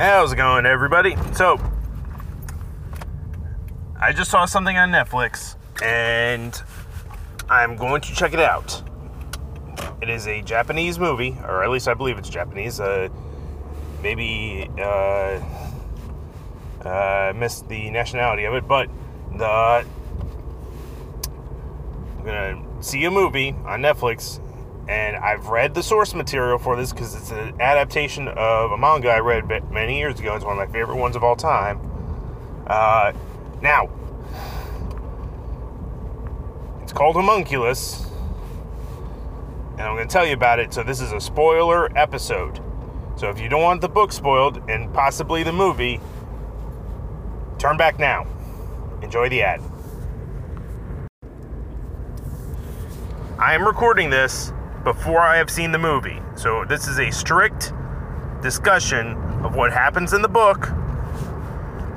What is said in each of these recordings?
How's it going, everybody? So, I just saw something on Netflix and I'm going to check it out. It is a Japanese movie, or at least I believe it's Japanese. Uh, maybe uh, uh, missed the nationality of it, but the I'm gonna see a movie on Netflix, and I've read the source material for this because it's an adaptation of a manga I read many years ago. It's one of my favorite ones of all time. Uh, now, it's called Homunculus, and I'm going to tell you about it. So, this is a spoiler episode. So, if you don't want the book spoiled and possibly the movie, turn back now. Enjoy the ad. I am recording this before I have seen the movie. So, this is a strict discussion of what happens in the book.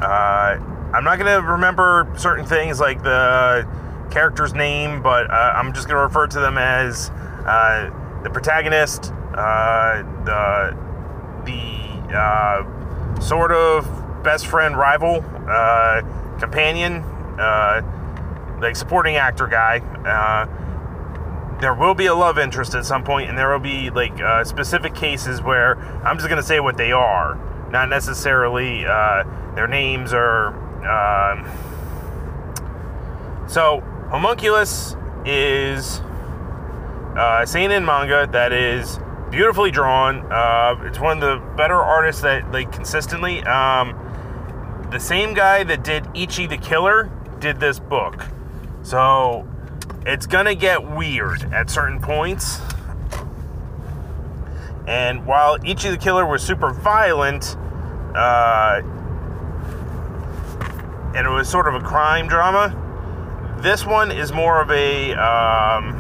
Uh, I'm not going to remember certain things like the character's name, but uh, I'm just going to refer to them as uh, the protagonist, uh, the the uh, sort of best friend, rival, uh, companion, like supporting actor guy. There will be a love interest at some point, and there will be like specific cases where I'm just to say what they are, not necessarily their names or. Um, so, Homunculus is uh, seinen manga that is beautifully drawn. Uh, it's one of the better artists that like consistently. Um, the same guy that did Ichi the Killer did this book, so it's gonna get weird at certain points. And while Ichi the Killer was super violent, uh, and it was sort of a crime drama, this one is more of a. Um,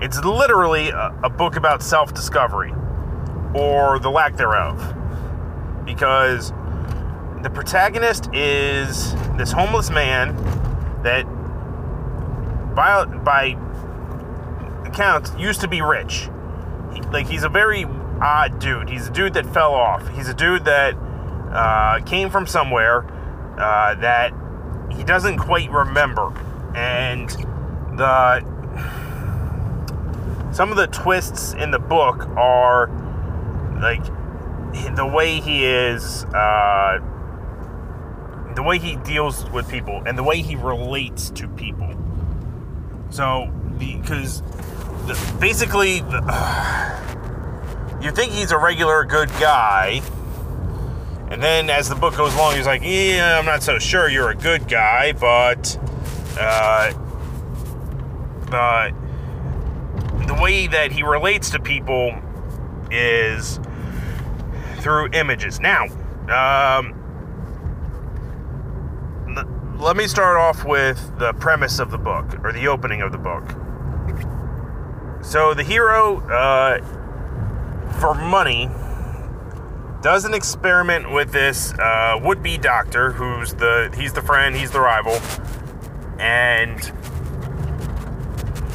it's literally a, a book about self discovery or the lack thereof. Because the protagonist is this homeless man that, by, by accounts, used to be rich. He, like, he's a very odd dude. He's a dude that fell off. He's a dude that uh, came from somewhere uh, that he doesn't quite remember. And the some of the twists in the book are like the way he is uh, the way he deals with people and the way he relates to people so because basically the, you think he's a regular good guy and then as the book goes along, he's like, yeah, I'm not so sure you're a good guy, but, uh, but the way that he relates to people is through images. Now, um, let me start off with the premise of the book, or the opening of the book. So the hero, uh, for money, does an experiment with this uh, would-be doctor, who's the he's the friend, he's the rival, and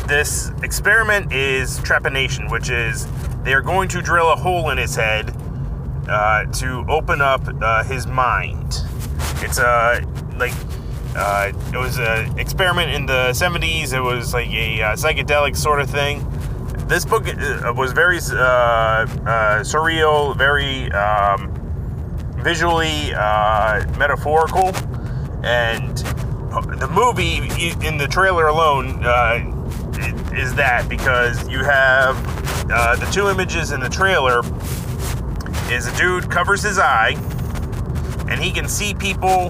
this experiment is trepanation, which is they are going to drill a hole in his head uh, to open up uh, his mind. It's a like uh, it was an experiment in the 70s. It was like a uh, psychedelic sort of thing this book uh, was very uh, uh, surreal, very um, visually uh, metaphorical, and the movie in the trailer alone uh, is that because you have uh, the two images in the trailer is a dude covers his eye and he can see people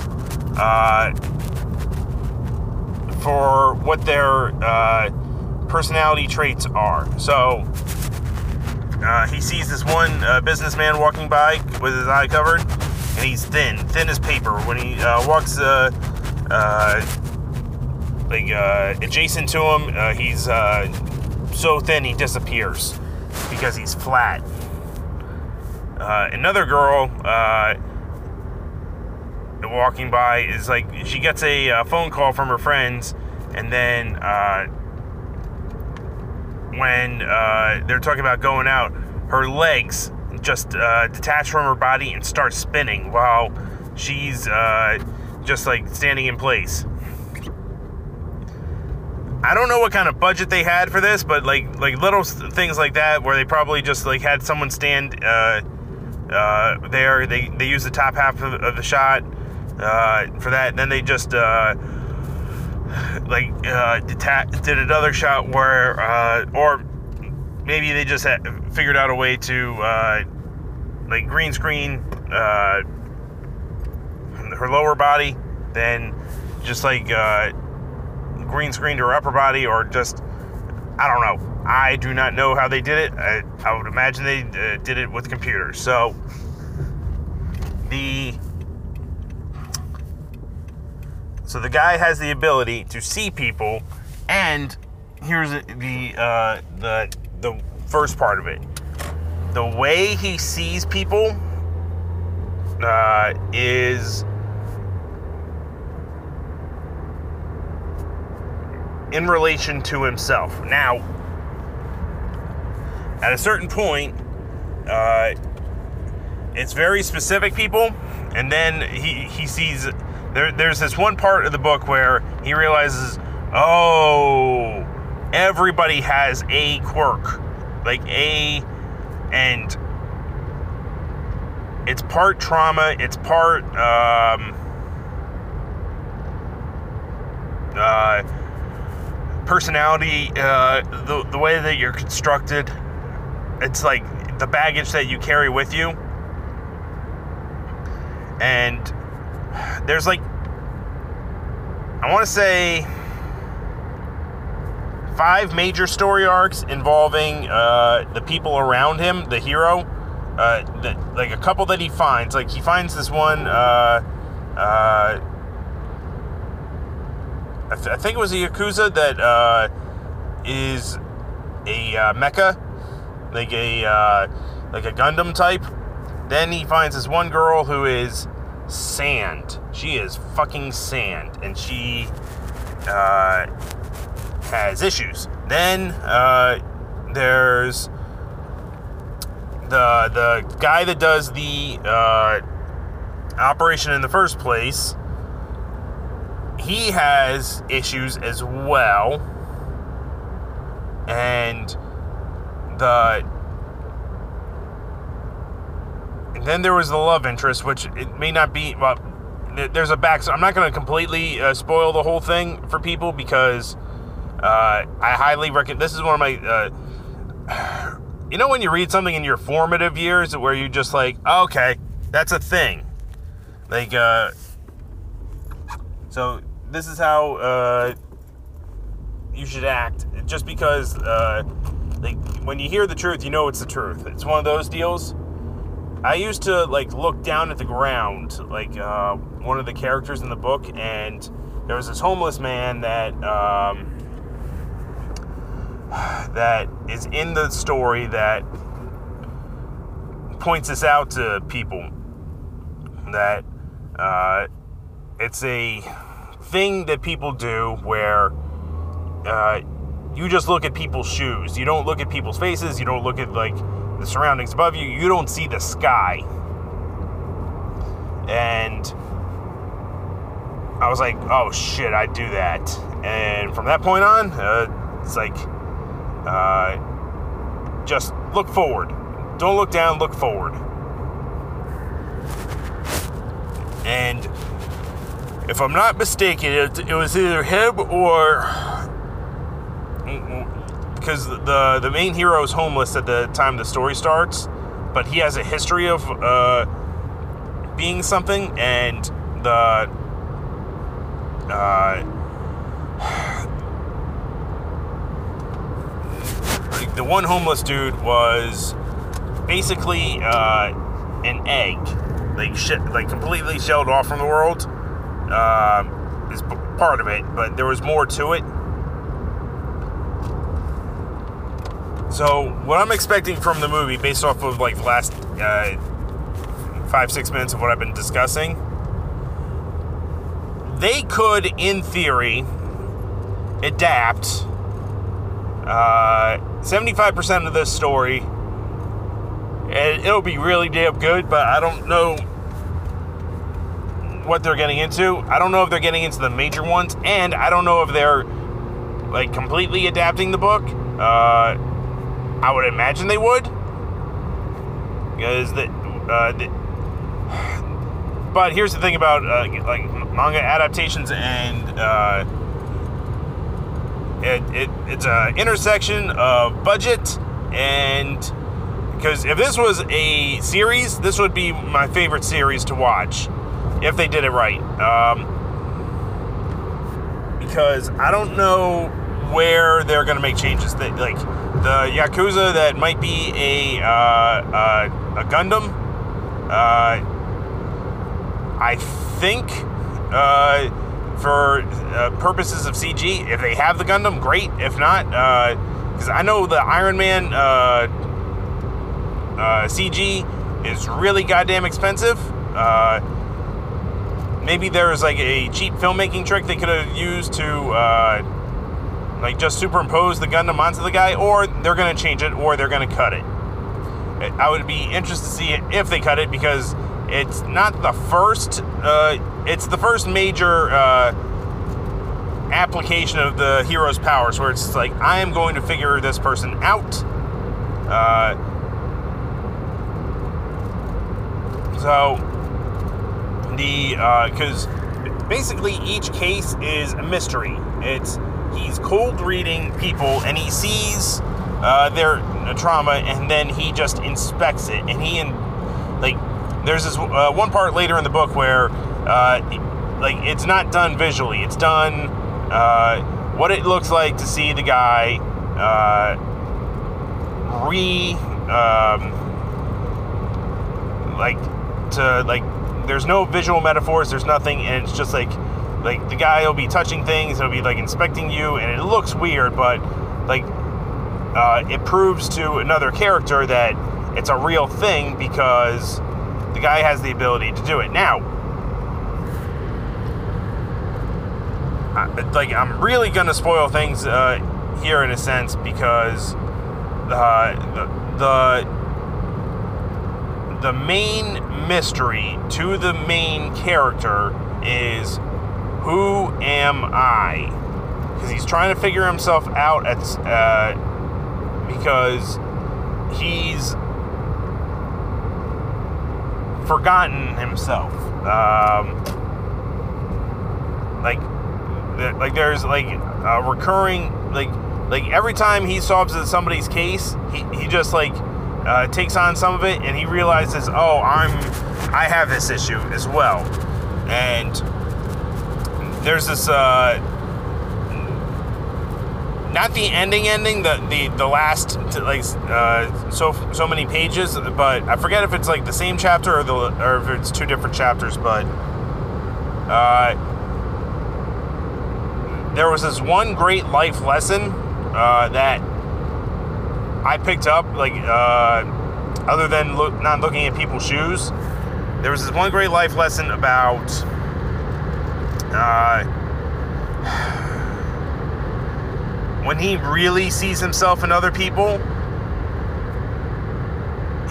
for what they're personality traits are. So uh, he sees this one uh, businessman walking by with his eye covered, and he's thin, thin as paper. When he uh, walks uh, uh, like uh, adjacent to him, he's so thin he disappears because he's flat. another girl walking by is like she gets a phone call from her friends, and then when uh, they're talking about going out, her legs just uh, detach from her body and start spinning while she's uh, just like standing in place. I don't know what kind of budget they had for this, but like like little things like that where they probably just like had someone stand uh, uh, there. They they use the top half of, of the shot uh, for that. And then they just uh, like uh, did another shot where, uh, or maybe they just had, figured out a way to uh, like green screen uh, her lower body, then just like uh, green screened her upper body, or just I don't know. I do not know how they did it. I, I would imagine they uh, did it with computers. So the so the guy has the ability to see people, and here's the uh, the the first part of it. The way he sees people uh, is in relation to himself. Now, at a certain point, uh, it's very specific people, and then he, he sees there, there's this one part of the book where he realizes, oh, everybody has a quirk, like a, and it's part trauma, it's part um, uh, personality, uh, the the way that you're constructed. It's like the baggage that you carry with you, and there's like I want to say five major story arcs involving uh, the people around him, the hero. Uh, the, like a couple that he finds. Like he finds this one. Uh, uh, I, th- I, think it was a yakuza that uh, is a uh, mecha, like a uh, like a Gundam type. Then he finds this one girl who is sand. She is fucking sand, and she uh, has issues. Then uh, there's the the guy that does the uh, operation in the first place. He has issues as well, and the then there was the love interest, which it may not be. Well, there's a back. So I'm not going to completely uh, spoil the whole thing for people because uh, I highly recommend. This is one of my. Uh, you know when you read something in your formative years where you just like, oh, okay, that's a thing. Like, uh, so this is how uh, you should act. Just because, uh, like, when you hear the truth, you know it's the truth. It's one of those deals I used to like look down at the ground, like uh, one of the characters in the book, and there was this homeless man that um, that is in the story that points this out to people that uh, it's a thing that people do where uh, you just look at people's shoes. You don't look at people's faces. You don't look at like the surroundings above you, you don't see the sky. And I was like, oh shit, I do that. And from that point on, uh, it's like, uh, just look forward. Don't look down, look forward. And if I'm not mistaken, it, it was either him or because the the main hero is homeless at the time the story starts, but he has a history of uh, being something, and the uh, the one homeless dude was basically uh, an egg, like shit, like completely shelled off from the world. Um, is part of it, but there was more to it So, what I'm expecting from the movie, based off of like the last uh, five, six minutes of what I've been discussing, they could, in theory, adapt uh, 75% of this story and it'll be really damn good. But I don't know what they're getting into. I don't know if they're getting into the major ones, and I don't know if they're like completely adapting the book. Uh, I would imagine they would, because the, uh, the but here's the thing about uh, like manga adaptations and uh, it, it it's an intersection of budget and because if this was a series, this would be my favorite series to watch if they did it right. Um, because I don't know where they're to make changes. That like the Yakuza that might be a uh, uh, a Gundam. Uh, I think uh, for uh, purposes of CG, if they have the Gundam, great. If not, because I know the Iron Man CG is really goddamn expensive. maybe there's like a cheap filmmaking trick they could have used to like just superimpose the Gundam onto the guy, or they're to change it, or they're to cut it. I would be interested to see if they cut it because it's not the first. Uh, it's the first major uh, application of the hero's powers, where it's like I am going to figure this person out. Uh, so the because uh, basically each case is a mystery. It's he's cold reading people and he sees uh, their trauma and then he just inspects it. And he and like there's this uh, one part later in the book where uh, like it's not done visually. It's done uh, what it looks like to see the guy uh, re um, like to like there's no visual metaphors there's nothing and it's just like like the guy will be touching things he'll be like inspecting you and it looks weird but like uh, it proves to another character that it's a real thing because the guy has the ability to do it. Now I, like i'm really gonna spoil things uh, here in a sense because uh, the, the the main mystery to the main character is who am I? Because he's trying to figure himself out at uh, because he's forgotten himself. Um, like, like there's like a recurring like like every time he solves somebody's case, he, he just like uh, takes on some of it and he realizes, oh, I'm I have this issue as well, and there's this uh, not the ending ending the the, the last like uh, so so many pages but i forget if it's like the same chapter or the or if it's two different chapters but uh, there was this one great life lesson uh, that i picked up like uh, other than look, not looking at people's shoes. There was this one great life lesson about uh, when he really sees himself in other people,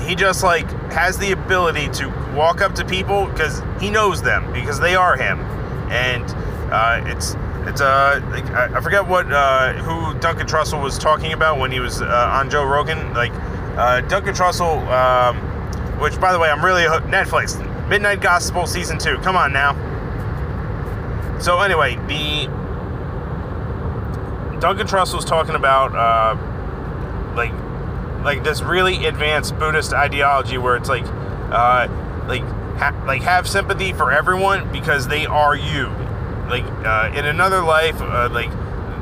he just like has the ability to walk up to people because he knows them because they are him, and uh, it's it's uh I, forget what uh, who Duncan Trussell was talking about when he was uh, on Joe Rogan. Like uh, Duncan Trussell, um, which by the way I'm really a Netflix Midnight Gospel season two. Come on now. So anyway, the Duncan Truss was talking about uh, like like this really advanced Buddhist ideology where it's like uh, like ha- like have sympathy for everyone because they are you. Like uh, in another life, uh, like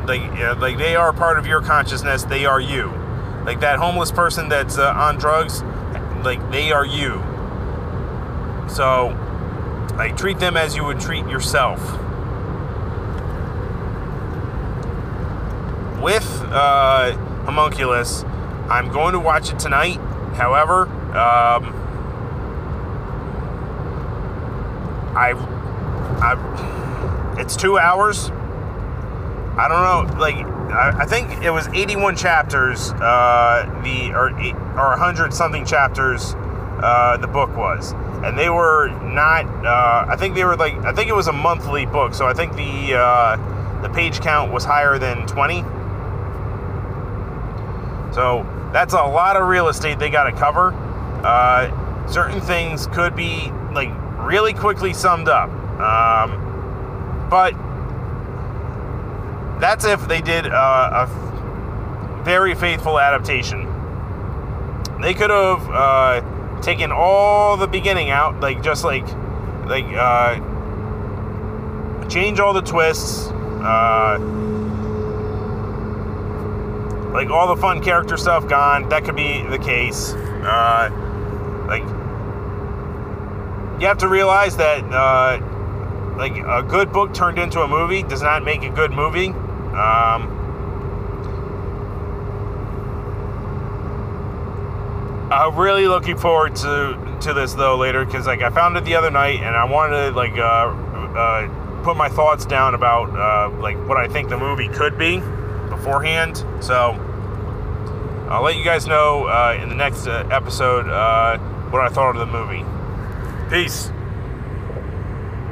like uh, like they are part of your consciousness. They are you. Like that homeless person that's uh, on drugs, like they are you. So, like treat them as you would treat yourself. With uh, Homunculus. I'm going to watch it tonight. However, um, I, I, it's two hours. I don't know. Like, I, I think it was 81 chapters. Uh, the or or 100 something chapters uh, the book was. And they were not, uh, I think they were like, I think it was a monthly book. So I think the, uh, the page count was higher than 20. So that's a lot of real estate they got to cover. Uh, certain things could be like really quickly summed up. Um, but that's if they did uh, a very faithful adaptation. They could have uh, taken all the beginning out, like just like like uh, change all the twists, uh, like all the fun character stuff gone. That could be the case. Uh, like you have to realize that uh, like a good book turned into a movie does not make a good movie. Um, I'm really looking forward to to this though later because like I found it the other night and I wanted to like uh, uh, put my thoughts down about uh, like what I think the movie could be beforehand. So I'll let you guys know uh, in the next uh, episode uh, what I thought of the movie. Peace.